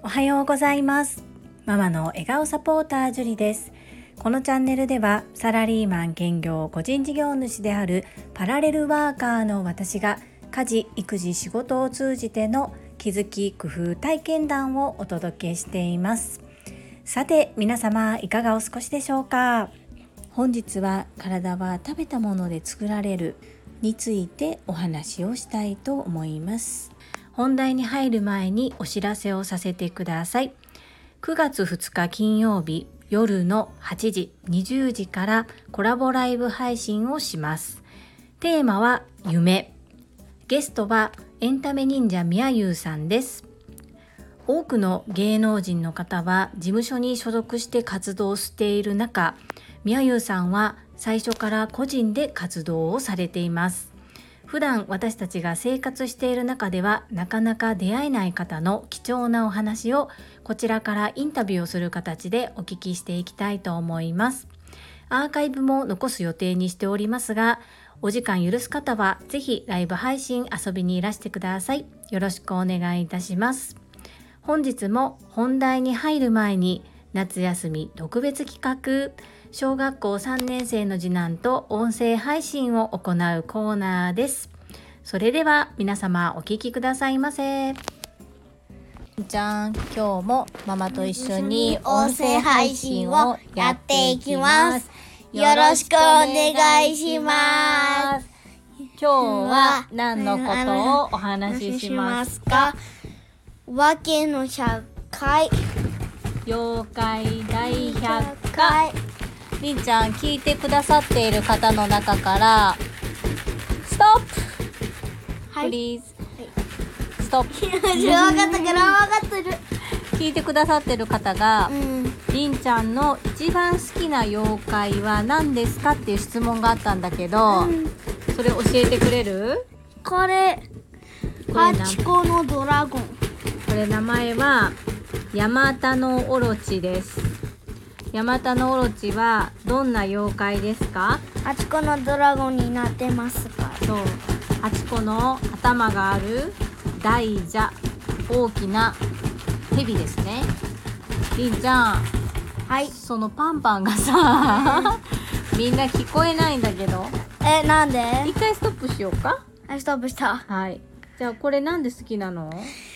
おはようございます。ママの笑顔サポータージュリです。このチャンネルではサラリーマン兼業個人事業主であるパラレルワーカーの私が家事育児仕事を通じての気づき工夫体験談をお届けしています。さて皆様いかがお過ごしでしょうか？本日は体は食べたもので作られるについてお話をしたいと思います。本題に入る前にお知らせをさせてください。9月2日金曜日夜の8時20時からコラボライブ配信をします。テーマは夢。ゲストはエンタメ忍者みやゆうさんです。多くの芸能人の方は事務所に所属して活動している中みやゆうさんは最初から個人で活動をされています。普段私たちが生活している中ではなかなか出会えない方の貴重なお話をこちらからインタビューをする形でお聞きしていきたいと思います。アーカイブも残す予定にしておりますがお時間許す方はぜひライブ配信遊びにいらしてください。よろしくお願いいたします。本日も本題に入る前に夏休み特別企画。小学校3年生の次男と音声配信を行うコーナーです。それでは皆様お聞きくださいませ。じゃん。今日もママと一緒に音声配信をやっていきます。よろしくお願いします。今日は何のことをお話ししますか？わけの100回妖怪大百科りんちゃん聞いてくださっている方の中からストップ。はい。プリーズストップ。分かったから分かってる。聞いてくださってる方がうん。りんちゃんの一番好きな妖怪は何ですかっていう質問があったんだけど、それ教えてくれる？これ。ハチコのドラゴン。これ名前はヤマタノオロチですヤマタノオロチはどんな妖怪ですか？ハチコのドラゴンになってますか？そう。8個の頭がある大蛇。大きな蛇ですね。りんちゃん。はい。そのパンパンがさみんな聞こえないんだけど。えなんで？一回ストップしようか。はいストップした。はい。じゃあこれなんで好きなの？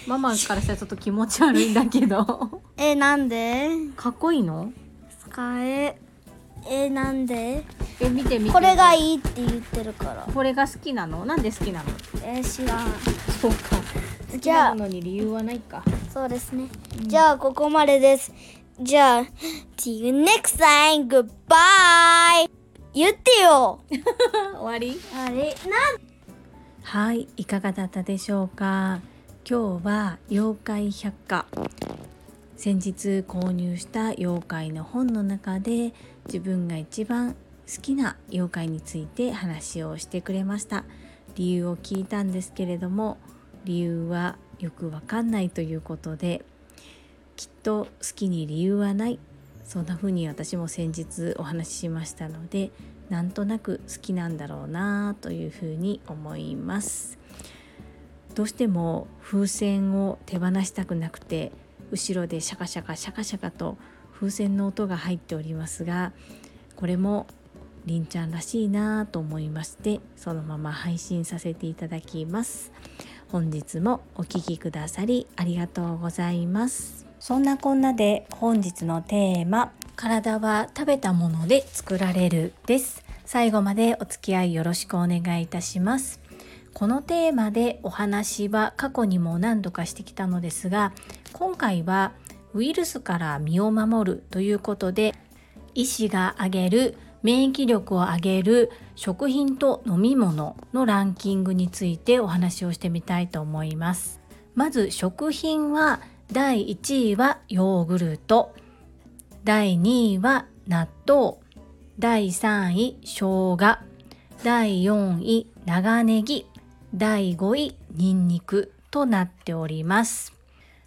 ママからしたらちょっと気持ち悪いんだけど。えなんで？かっこいいの？使ええなんで？え見て見て。これがいいって言ってるから。これが好きなの？なんで好きなの？え知らん。そうか。好きじゃあ。なのに理由はないか。そうですね、じゃあここまでです。じゃあ See you next time. Goodbye. 言ってよ。終わり？あれなんはい、いかがだったでしょうか？今日は妖怪百科。先日購入した妖怪の本の中で自分が一番好きな妖怪について話をしてくれました。理由を聞いたんですけれども、理由はよくわかんないということで、きっと好きに理由はない。そんな風に私も先日お話ししましたので、なんとなく好きなんだろうなというふうに思いますどうしても風船を手放したくなくて後ろでシャカシャカシャカシャカと風船の音が入っておりますがこれもりんちゃんらしいなと思いましてそのまま配信させていただきます。本日もお聴きくださりありがとうございます。そんなこんなで本日のテーマ体は食べたもので作られるです。最後までお付き合いよろしくお願いいたします。このテーマでお話は過去にも何度かしてきたのですが今回はウイルスから身を守るということで医師が挙げる免疫力を上げる食品と飲み物のランキングについてお話をしてみたいと思います。まず食品は第1位はヨーグルト。第2位は納豆。第3位生姜。第4位長ネギ。第5位ニンニクとなっております。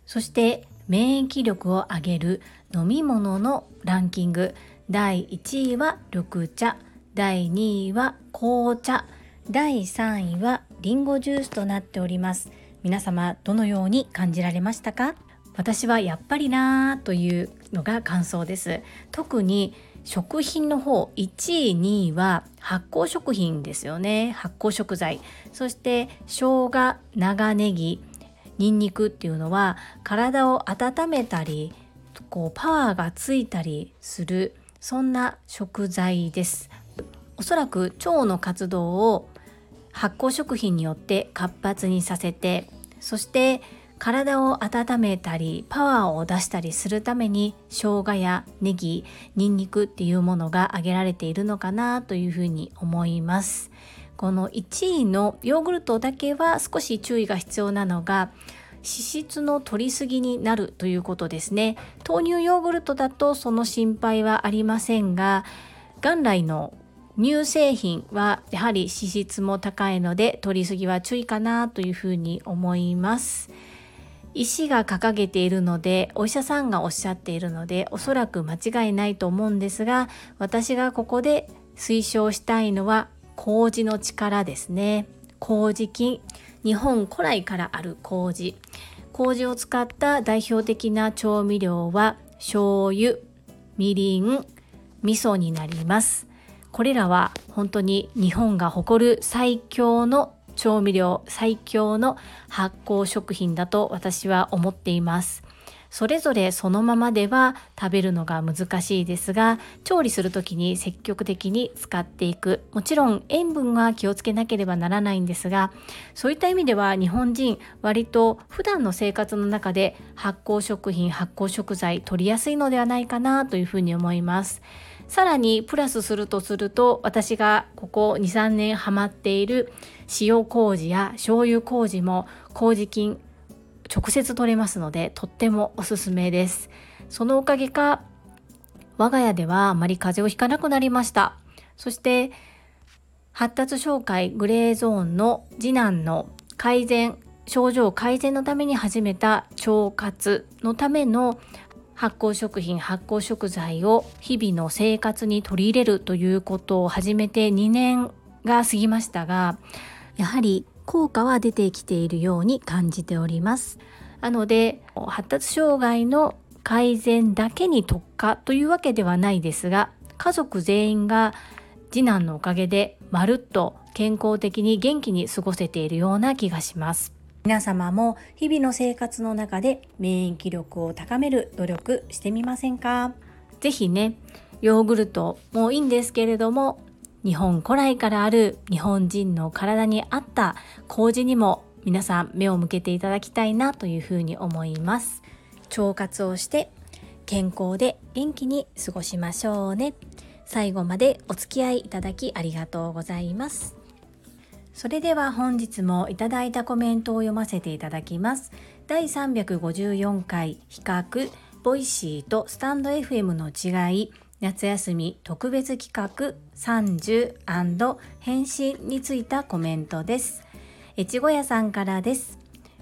そして免疫力を上げる飲み物のランキング。第1位は緑茶。第2位は紅茶。第3位はリンゴジュースとなっております。皆様どのように感じられましたか？私はやっぱりなーというのが感想です。特に食品の方1位2位は発酵食品ですよね。発酵食材。そして生姜長ネギ。ニンニクっていうのは体を温めたりこうパワーがついたりするそんな食材です。おそらく腸の活動を発酵食品によって活発にさせてそして体を温めたりパワーを出したりするために生姜やネギニンニクっていうものが挙げられているのかなというふうに思います。この1位のヨーグルトだけは少し注意が必要なのが脂質の摂りすぎになるということですね。豆乳ヨーグルトだとその心配はありませんが元来の乳製品はやはり脂質も高いので摂りすぎは注意かなというふうに思います。医師が掲げているのでお医者さんがおっしゃっているのでおそらく間違いないと思うんですが私がここで推奨したいのは麹の力ですね。麹菌日本古来からある麹麹を使った代表的な調味料は醤油みりん味噌になります。これらは本当に日本が誇る最強の調味料最強の発酵食品だと私は思っています。それぞれそのままでは食べるのが難しいですが調理する時に積極的に使っていく。もちろん塩分は気をつけなければならないんですがそういった意味では日本人割と普段の生活の中で発酵食品発酵食材取りやすいのではないかなというふうに思います。さらにプラスするとすると私がここ23年ハマっている塩麹や醤油麹も麹菌直接取れますのでとってもおすすめです。そのおかげか我が家ではあまり風邪をひかなくなりました。そして発達障害グレーゾーンの次男の改善症状改善のために始めた腸活のための発酵食品発酵食材を日々の生活に取り入れるということを始めて2年が過ぎましたがやはり効果は出てきているように感じております。なので発達障害の改善だけに特化というわけではないですが家族全員が次男のおかげでまるっと健康的に元気に過ごせているような気がします。皆様も日々の生活の中で免疫力を高める努力してみませんか？是非ねヨーグルトもいいんですけれども日本古来からある日本人の体に合った麹にも皆さん目を向けていただきたいなというふうに思います。腸活をして健康で元気に過ごしましょうね。最後までお付き合いいただきありがとうございます。それでは本日もいただいたコメントを読ませていただきます。第354回比較ボイシーとスタンド FM の違い夏休み特別企画30返信についたコメントです。越後屋さんからです。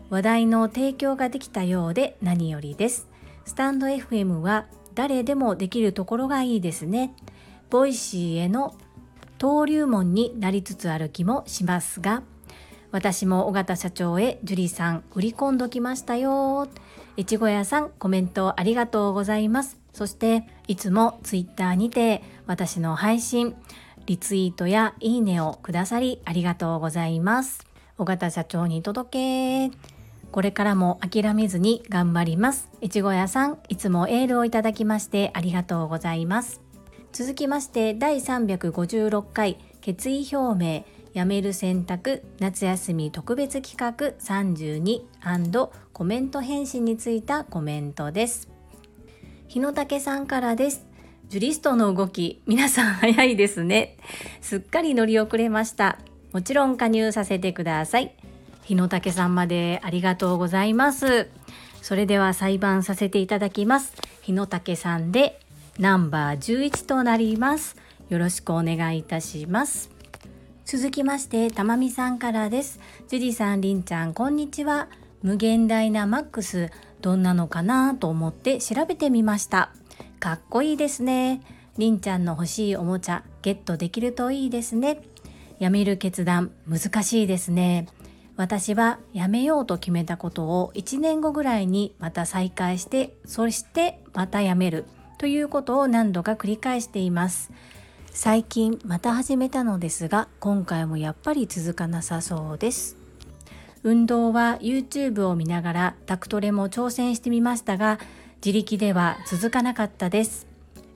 話題の提供ができたようで何よりです。スタンド FM は誰でもできるところがいいですね。 Voicy への登竜門になりつつある気もしますが、私も尾形社長へ樹里さん売り込んどきましたよ。越後屋さんコメントありがとうございます。そしていつもツイッターにて私の配信リツイートやいいねをくださりありがとうございます。尾形社長に届け。これからも諦めずに頑張ります。越後屋さんいつもエールをいただきましてありがとうございます。続きまして第356回決意表明。やめる選択夏休み特別企画32コメント返信についたコメントです。日野武さんからです。ジュリストの動き、皆さん早いですね。すっかり乗り遅れました。もちろん加入させてください。日野武さんまでありがとうございます。それでは裁判させていただきます。日野武さんでナンバー11となります。よろしくお願いいたします。続きまして、たまみさんからです。ジュリさん、りんちゃん、こんにちは。無限大なマックスどんなのかなと思って調べてみましたかっこいいですね。りんちゃんの欲しいおもちゃゲットできるといいですね。辞める決断難しいですね。私は辞めようと決めたことを1年後ぐらいにまた再開してそしてまた辞めるということを何度か繰り返しています。最近また始めたのですが今回もやっぱり続かなさそうです。運動は YouTube を見ながらタクトレも挑戦してみましたが自力では続かなかったです。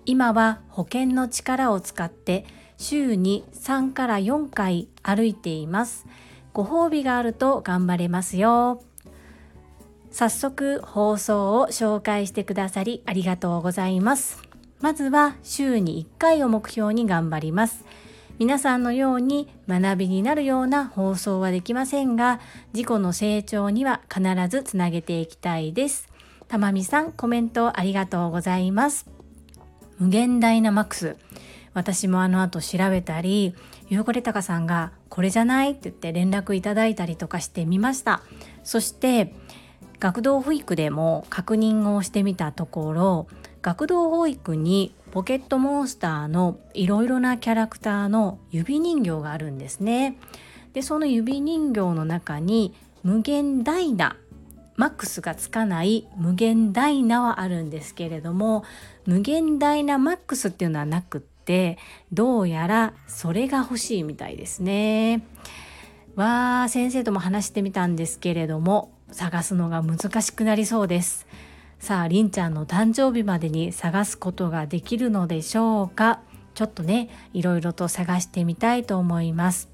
今は保険の力を使って週に3から4回歩いています。ご褒美があると頑張れますよ。早速放送を紹介してくださりありがとうございます。まずは週に1回を目標に頑張ります。皆さんのように学びになるような放送はできませんが自己の成長には必ずつなげていきたいです。たまみさんコメントありがとうございます。無限ダイナマックス。私もあの後調べたり汚れたかさんがこれじゃないって言って連絡いただいたりとかしてみました。そして学童保育でも確認をしてみたところ学童保育にポケットモンスターのいろいろなキャラクターの指人形があるんですね。でその指人形の中に無限大なマックスがつかない無限大なはあるんですけれども無限大なマックスっていうのはなくってどうやらそれが欲しいみたいですね。わー先生とも話してみたんですけれども探すのが難しくなりそうです。さありんちゃんの誕生日までに探すことができるのでしょうか？ちょっとねいろいろと探してみたいと思います。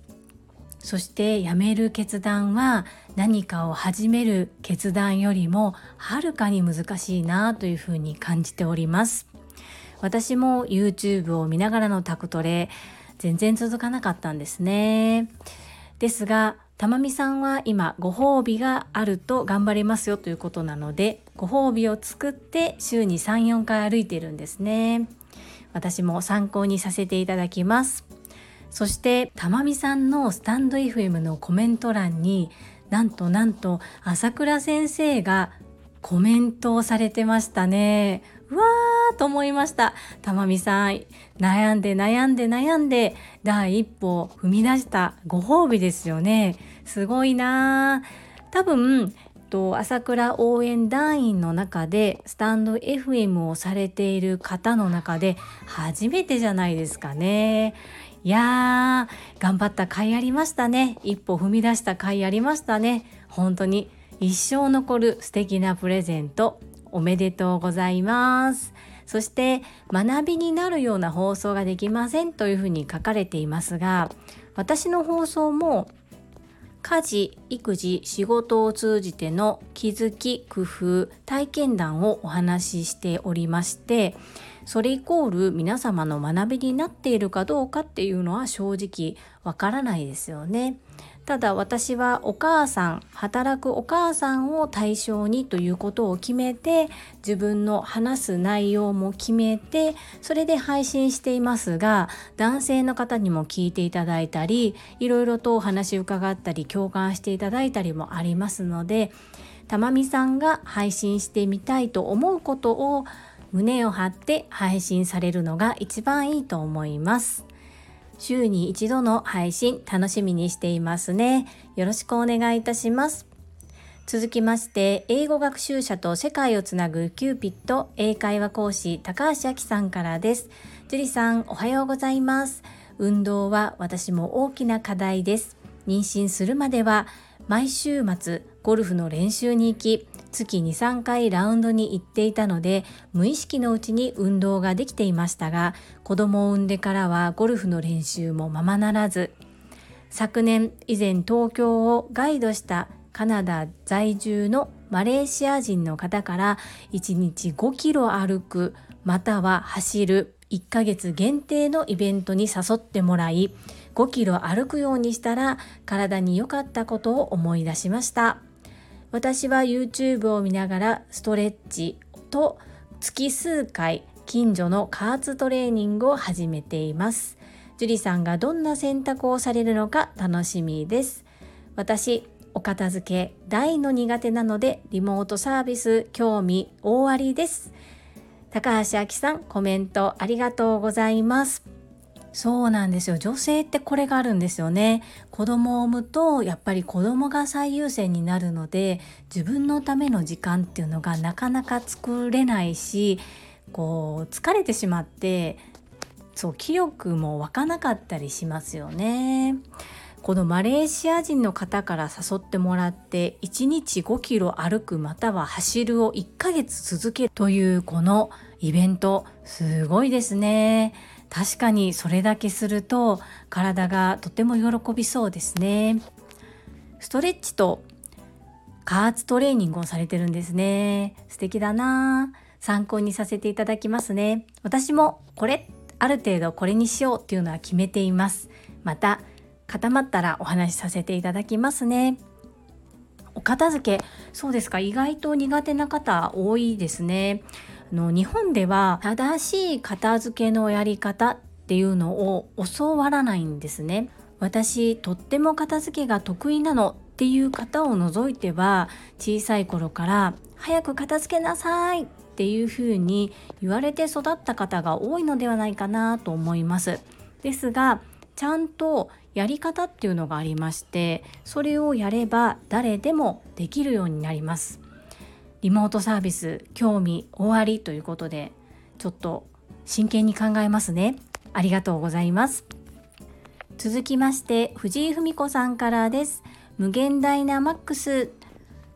そして辞める決断は何かを始める決断よりもはるかに難しいなというふうに感じております。私も YouTube を見ながらのタクトレ全然続かなかったんですね。ですがたまみさんは今ご褒美があると頑張れますよということなのでご褒美を作って週に34回歩いているんですね。私も参考にさせていただきます。そしてたまみさんのスタンド FM のコメント欄になんとなんと朝倉先生がコメントをされてましたね。うわーと思いました。たまみさん、悩んで悩んで悩んで第一歩を踏み出したご褒美ですよね。すごいな多分、朝倉応援団員の中でスタンド FM をされている方の中で初めてじゃないですかね。いやー頑張った甲斐ありましたね。一歩踏み出した甲斐ありましたね。本当に一生残る素敵なプレゼントおめでとうございます。そして学びになるような放送ができませんというふうに書かれていますが私の放送も家事育児仕事を通じての気づき工夫体験談をお話ししておりましてそれイコール皆様の学びになっているかどうかっていうのは正直わからないですよね。ただ私はお母さん働くお母さんを対象にということを決めて自分の話す内容も決めてそれで配信していますが男性の方にも聞いていただいたりいろいろとお話伺ったり共感していただいたりもありますのでたまみさんが配信してみたいと思うことを胸を張って配信されるのが一番いいと思います。週に一度の配信楽しみにしていますね。よろしくお願いいたします。続きまして、英語学習者と世界をつなぐキューピット英会話講師高橋明さんからです。樹里さん、おはようございます。運動は私も大きな課題です。妊娠するまでは毎週末ゴルフの練習に行き、月2、3回ラウンドに行っていたので、無意識のうちに運動ができていましたが、子供を産んでからはゴルフの練習もままならず、昨年以前東京をガイドしたカナダ在住のマレーシア人の方から1日5キロ歩くまたは走る1ヶ月限定のイベントに誘ってもらい5キロ歩くようにしたら体に良かったことを思い出しました。私は YouTube を見ながらストレッチと月数回近所の加圧トレーニングを始めています。樹里さんがどんな選択をされるのか楽しみです。私、お片付け大の苦手なのでリモートサービス興味大ありです。高橋明さんコメントありがとうございます。そうなんですよ。女性ってこれがあるんですよね。子供を産むとやっぱり子供が最優先になるので自分のための時間っていうのがなかなか作れないしこう疲れてしまってそう気力も湧かなかったりしますよね。このマレーシア人の方から誘ってもらって1日5キロ歩くまたは走るを1ヶ月続けるというこのイベントすごいですね。確かにそれだけすると体がとても喜びそうですね。ストレッチと加圧トレーニングをされてるんですね。素敵だな。参考にさせていただきますね。私もこれある程度これにしようっていうのは決めています。また固まったらお話しさせていただきますね。お片付けそうですか。意外と苦手な方多いですね。の日本では正しい片付けのやり方っていうのを教わらないんですね。私とっても片付けが得意なのっていう方を除いては小さい頃から早く片付けなさいっていうふうに言われて育った方が多いのではないかなと思います。ですがちゃんとやり方っていうのがありましてそれをやれば誰でもできるようになります。リモートサービス興味終わりということでちょっと真剣に考えますねありがとうございます続きまして藤井文子さんからです無限大なマックス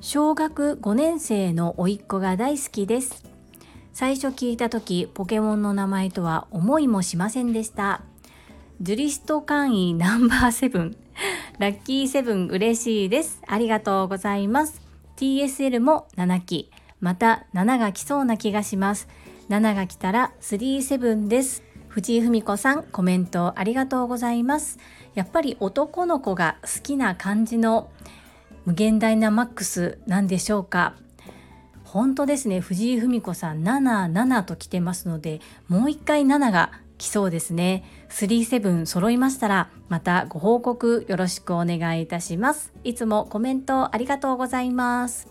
小学5年生の甥っ子が大好きです最初聞いた時ポケモンの名前とは思いもしませんでしたジュリスト会員ナンバーセブン。ラッキーセブン嬉しいです。ありがとうございます。TSL も7期。また7が来そうな気がします。7が来たら37です。藤井文子さん、コメントありがとうございます。やっぱり男の子が好きな感じの無限大なマックスなんでしょうか。本当ですね。藤井文子さん、7、7と来てますので、もう一回7が来そうですね。37揃いましたら、またご報告よろしくお願いいたします。いつもコメントありがとうございます。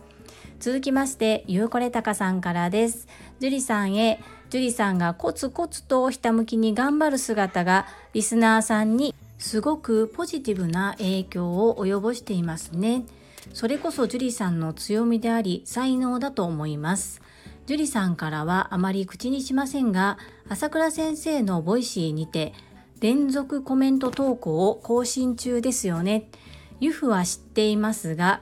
続きまして、ゆうこれたかさんからです。樹里さんへ、樹里さんがコツコツとひたむきに頑張る姿が、リスナーさんにすごくポジティブな影響を及ぼしていますね。それこそ樹里さんの強みであり、才能だと思います。樹里さんからはあまり口にしませんが、朝倉先生の Voicy にて連続コメント投稿を更新中ですよね。ユフは知っていますが、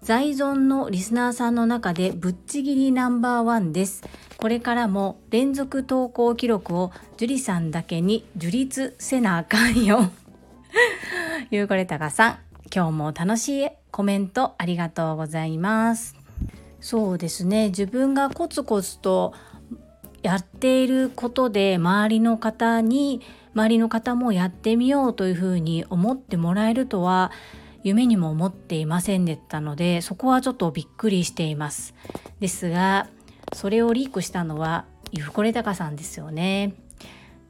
在存のリスナーさんの中でぶっちぎりナンバーワンです。これからも連続投稿記録を樹里さんだけに樹立せなあかんよ。ゆうこれたかさん、今日も楽しいコメントありがとうございます。そうですね。自分がコツコツとやっていることで周りの方に周りの方もやってみようというふうに思ってもらえるとは夢にも思っていませんでしたのでそこはちょっとびっくりしています。ですがそれをリークしたのはゆふこれたかさんですよね。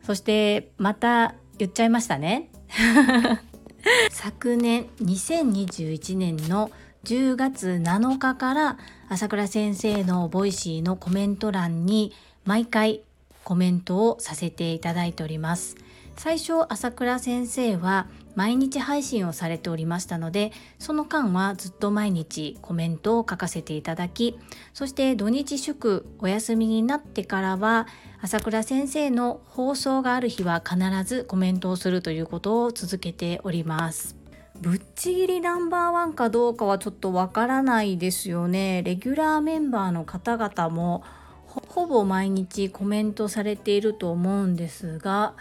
そしてまた言っちゃいましたね。昨年2021年の10月7日から朝倉先生の Voicy のコメント欄に毎回コメントをさせていただいております。最初朝倉先生は毎日配信をされておりましたのでその間はずっと毎日コメントを書かせていただきそして土日祝お休みになってからは朝倉先生の放送がある日は必ずコメントをするということを続けております。ぶっちぎりナンバーワンかどうかはちょっとわからないですよね。レギュラーメンバーの方々もほぼ毎日コメントされていると思うんですが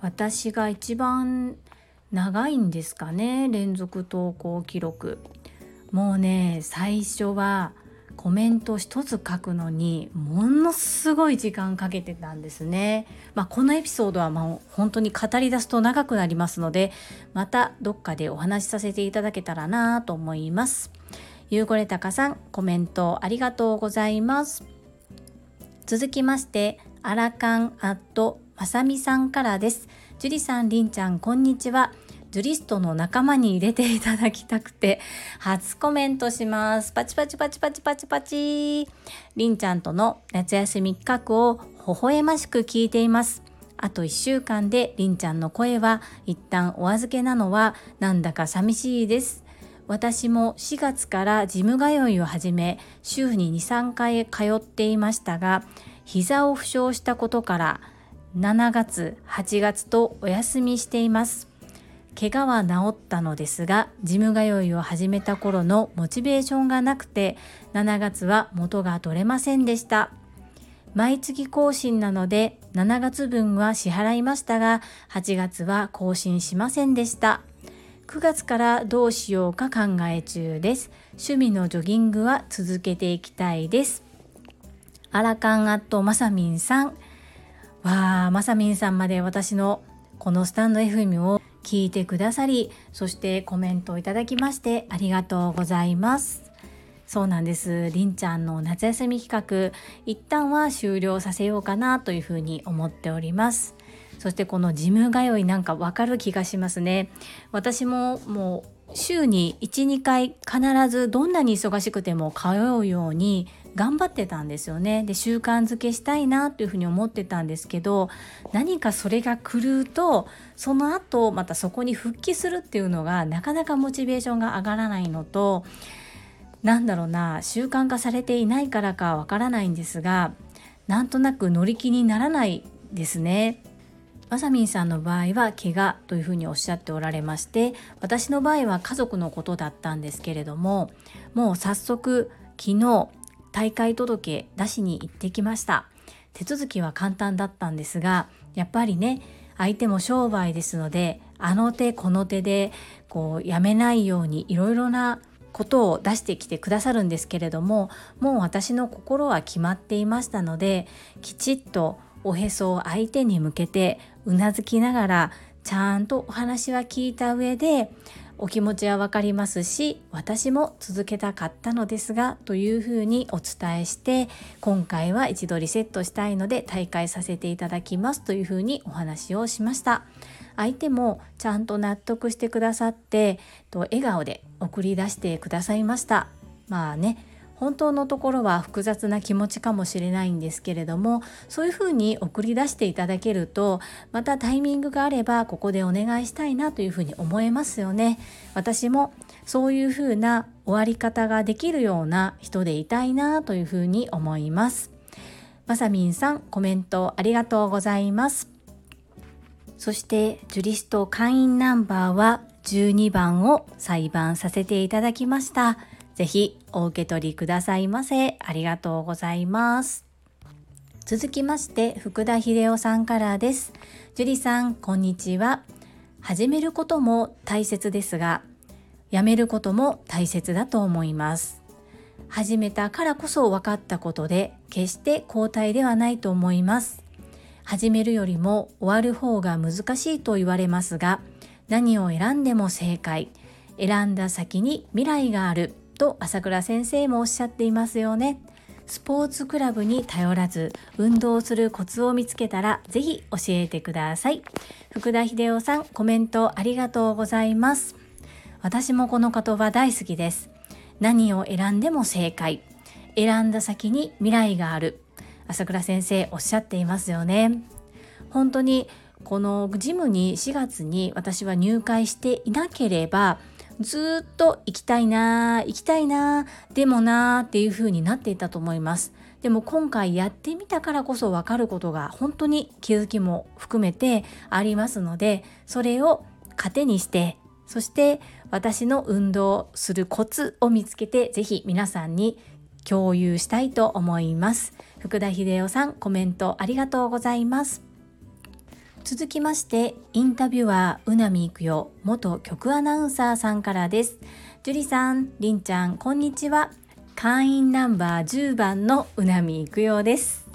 私が一番長いんですかね連続投稿記録もうね最初はコメント一つ書くのにものすごい時間かけてたんですね。まあ、このエピソードはもう本当に語り出すと長くなりますのでまたどっかでお話しさせていただけたらなと思います。ゆうこれたかさんコメントありがとうございます。続きましてアラカンアットまさみさんからです。樹里さん、りんちゃん、こんにちは。ジュリストの仲間に入れていただきたくて、初コメントします。パチパチパチパチパチパチ。りんちゃんとの夏休み企画を微笑ましく聞いています。あと1週間でりんちゃんの声は一旦お預けなのはなんだか寂しいです私も4月からジム通いを始め週に23回通っていましたが膝を負傷したことから7月8月とお休みしています怪我は治ったのですがジム通いを始めた頃のモチベーションがなくて7月は元が取れませんでした。毎月更新なので7月分は支払いましたが8月は更新しませんでした。9月からどうしようか考え中です。趣味のジョギングは続けていきたいです。アラカンアットマサミンさん。わあマサミンさんまで私のこのスタンド FM を聞いてくださりそしてコメントをいただきましてありがとうございます。そうなんです。りんちゃんの夏休み企画一旦は終了させようかなというふうに思っております。そしてこのジム通いなんかわかる気がしますね。私ももう週に12回必ずどんなに忙しくても通うように頑張ってたんですよねで習慣づけしたいなというふうに思ってたんですけど何かそれが狂うとその後またそこに復帰するっていうのがなかなかモチベーションが上がらないのとなんだろうな習慣化されていないからかわからないんですがなんとなく乗り気にならないですね。まさみんさんの場合は怪我というふうにおっしゃっておられまして私の場合は家族のことだったんですけれどももう早速昨日大会届出しに行ってきました。手続きは簡単だったんですがやっぱりね相手も商売ですのであの手この手でこうやめないようにいろいろなことを出してきてくださるんですけれどももう私の心は決まっていましたのできちっとおへそを相手に向けてうなずきながらちゃんとお話は聞いた上でお気持ちは分かりますし私も続けたかったのですがというふうにお伝えして今回は一度リセットしたいので大会させていただきますというふうにお話をしました。相手もちゃんと納得してくださってと笑顔で送り出してくださいました。まあね本当のところは複雑な気持ちかもしれないんですけれどもそういうふうに送り出していただけるとまたタイミングがあればここでお願いしたいなというふうに思えますよね。私もそういうふうな終わり方ができるような人でいたいなというふうに思います。まさみんさんコメントありがとうございます。そしてジュリスト会員ナンバーは12番を裁判させていただきました。ぜひお受け取りくださいませ。ありがとうございます。続きまして福田秀夫さんからです。樹里さん、こんにちは。始めることも大切ですが、やめることも大切だと思います。始めたからこそ分かったことで、決して交代ではないと思います。始めるよりも終わる方が難しいと言われますが、何を選んでも正解。選んだ先に未来がある。と朝倉先生もおっしゃっていますよね。スポーツクラブに頼らず運動するコツを見つけたらぜひ教えてください。福田秀夫さんコメントありがとうございます。私もこの言葉大好きです。何を選んでも正解。選んだ先に未来がある。朝倉先生おっしゃっていますよね。本当にこのジムに4月に私は入会していなければずっと行きたいな行きたいなでもなっていう風になっていたと思います。でも今回やってみたからこそ分かることが本当に気づきも含めてありますのでそれを糧にしてそして私の運動するコツを見つけてぜひ皆さんに共有したいと思います。福田秀夫さんコメントありがとうございます。続きましてインタビュアーうなみいくよ元局アナウンサーさんからです。樹里さんりんちゃんこんにちは。会員ナンバー10番のうなみいくよです。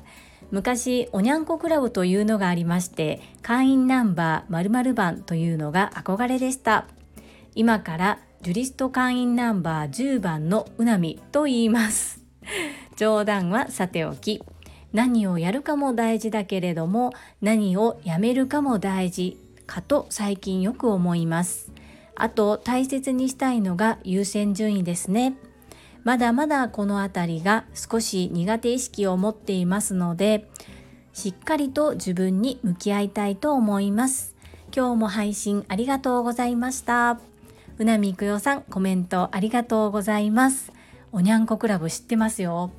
昔おにゃんこクラブというのがありまして会員ナンバー〇〇番というのが憧れでした。今からジュリスト会員ナンバー10番のうなみと言います。冗談はさておき何をやるかも大事だけれども何をやめるかも大事かと最近よく思います。あと大切にしたいのが優先順位ですね。まだまだこの辺りが少し苦手意識を持っていますのでしっかりと自分に向き合いたいと思います。今日も配信ありがとうございました。うなみくよさんコメントありがとうございます。おにゃんこクラブ知ってますよ。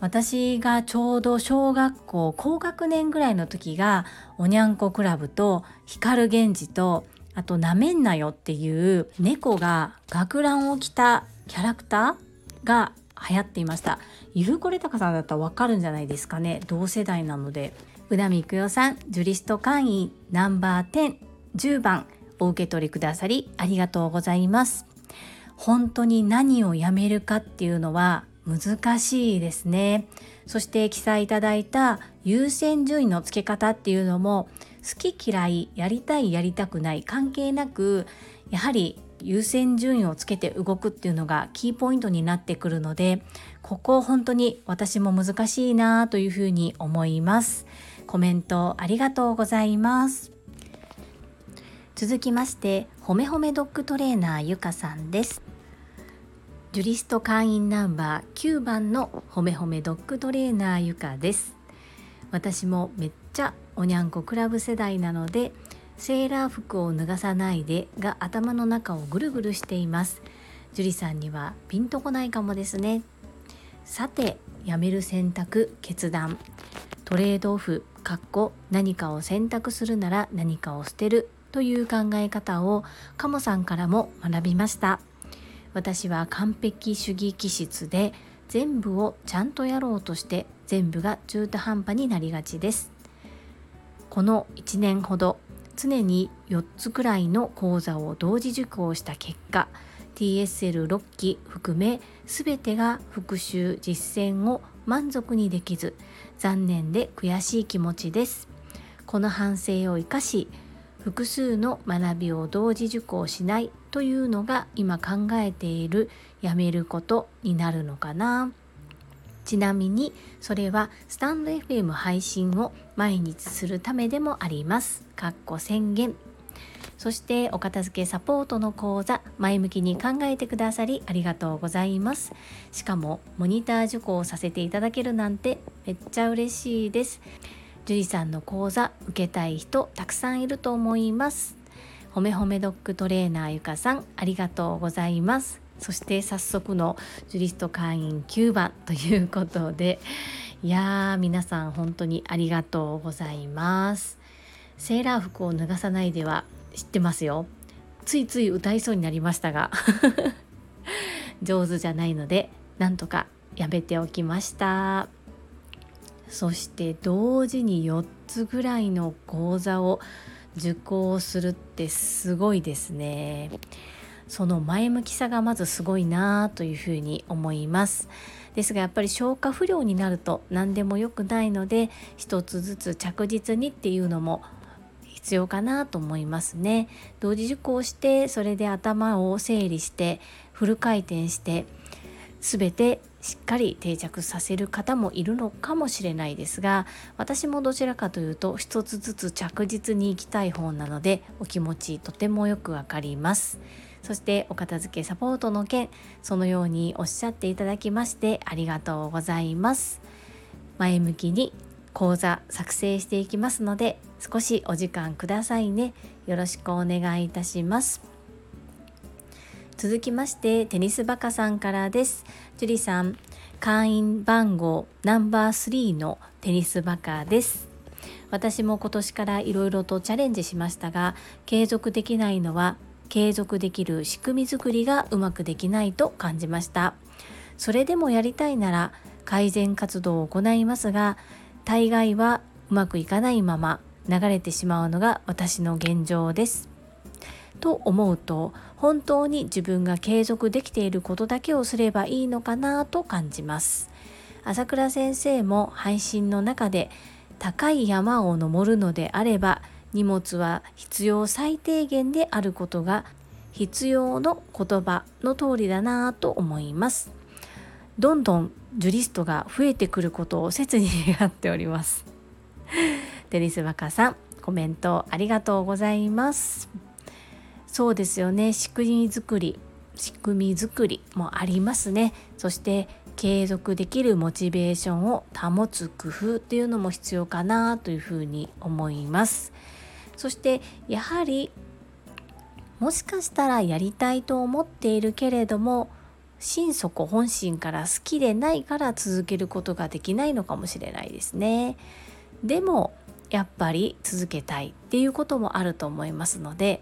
私がちょうど小学校高学年ぐらいの時がおにゃんこクラブと光源氏とあとなめんなよっていう猫が学ランを着たキャラクターが流行っていました。ゆうこれたかさんだったらわかるんじゃないですかね。同世代なので。宇田美久代さんジュリスト会員ナンバー10 10番お受け取りくださりありがとうございます。本当に何をやめるかっていうのは難しいですね。そして記載いただいた優先順位の付け方っていうのも好き嫌いやりたいやりたくない関係なくやはり優先順位をつけて動くっていうのがキーポイントになってくるのでここ本当に私も難しいなというふうに思います。コメントありがとうございます。続きましてほめほめドッグトレーナーゆかさんです。ジュリスト会員ナンバー9番のほめほめドッグトレーナーゆかです。私もめっちゃおにゃんこクラブ世代なのでセーラー服を脱がさないでが頭の中をぐるぐるしています。樹里さんにはピンとこないかもですね。さてやめる選択決断。トレードオフかっこ何かを選択するなら何かを捨てるという考え方をカモさんからも学びました。私は完璧主義気質で全部をちゃんとやろうとして全部が中途半端になりがちです。この1年ほど常に4つくらいの講座を同時受講した結果 TSL6 期含め全てが復習実践を満足にできず残念で悔しい気持ちです。この反省を生かし複数の学びを同時受講しないというのが今考えているやめることになるのかなちなみにそれはスタンド FM 配信を毎日するためでもあります。かっこ宣言。そしてお片付けサポートの講座前向きに考えてくださりありがとうございます。しかもモニター受講させていただけるなんてめっちゃ嬉しいです。樹里さんの講座受けたい人たくさんいると思います。ほめほめドッグトレーナーゆかさんありがとうございます。そして早速のジュリスト会員9番ということでいやー皆さん本当にありがとうございますセーラー服を脱がさないでは知ってますよついつい歌いそうになりましたが 上手じゃないのでなんとかやめておきましたそして同時に4つぐらいの講座を受講するってすごいですね。その前向きさがまずすごいなというふうに思います。ですがやっぱり消化不良になると何でも良くないので一つずつ着実にっていうのも必要かなと思いますね。同時受講してそれで頭を整理してフル回転して全てしっかり定着させる方もいるのかもしれないですが私もどちらかというと一つずつ着実に行きたい方なのでお気持ちとてもよくわかります。そしてお片付けサポートの件そのようにおっしゃっていただきましてありがとうございます。前向きに講座作成していきますので少しお時間くださいね。よろしくお願いいたします。続きましてテニスバカさんからです。ジュリさん会員番号ナンバー3のテニスバカです。私も今年からいろいろとチャレンジしましたが継続できないのは継続できる仕組みづくりがうまくできないと感じました。それでもやりたいなら改善活動を行いますが大概はうまくいかないまま流れてしまうのが私の現状です。と思うと本当に自分が継続できていることだけをすればいいのかなと感じます。朝倉先生も配信の中で高い山を登るのであれば荷物は必要最低限であることが必要の言葉の通りだなと思います。どんどんジュリストが増えてくることを切に願っております。テニスバカさんコメントありがとうございます。そうですよね。仕組み作り仕組み作りもありますね。そして継続できるモチベーションを保つ工夫っていうのも必要かなというふうに思います。そしてやはりもしかしたらやりたいと思っているけれども心底本心から好きでないから続けることができないのかもしれないですね。でもやっぱり続けたいっていうこともあると思いますので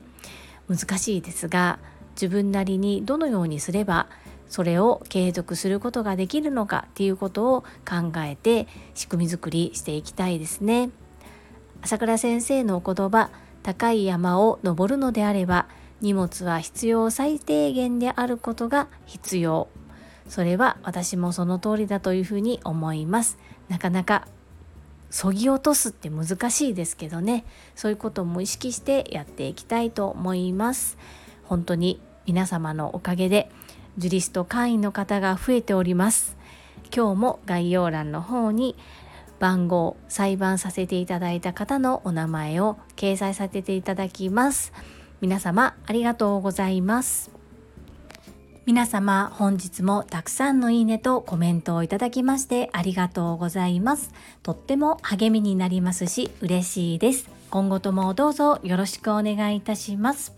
難しいですが自分なりにどのようにすればそれを継続することができるのかっていうことを考えて仕組み作りしていきたいですね。朝倉先生のお言葉高い山を登るのであれば荷物は必要最低限であることが必要。それは私もその通りだというふうに思います。なかなかそぎ落とすって難しいですけどね。そういうことも意識してやっていきたいと思います。本当に皆様のおかげでジュリスト会員の方が増えております。今日も概要欄の方に番号裁判させていただいた方のお名前を掲載させていただきます。皆様ありがとうございます。皆様本日もたくさんのいいねとコメントをいただきましてありがとうございます。とっても励みになりますし嬉しいです。今後ともどうぞよろしくお願いいたします。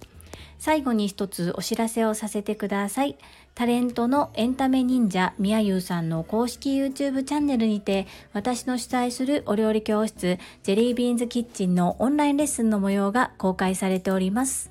最後に一つお知らせをさせてください。タレントのエンタメ忍者みやゆうさんの公式 YouTube チャンネルにて私の主催するお料理教室ジェリービーンズキッチンのオンラインレッスンの模様が公開されております。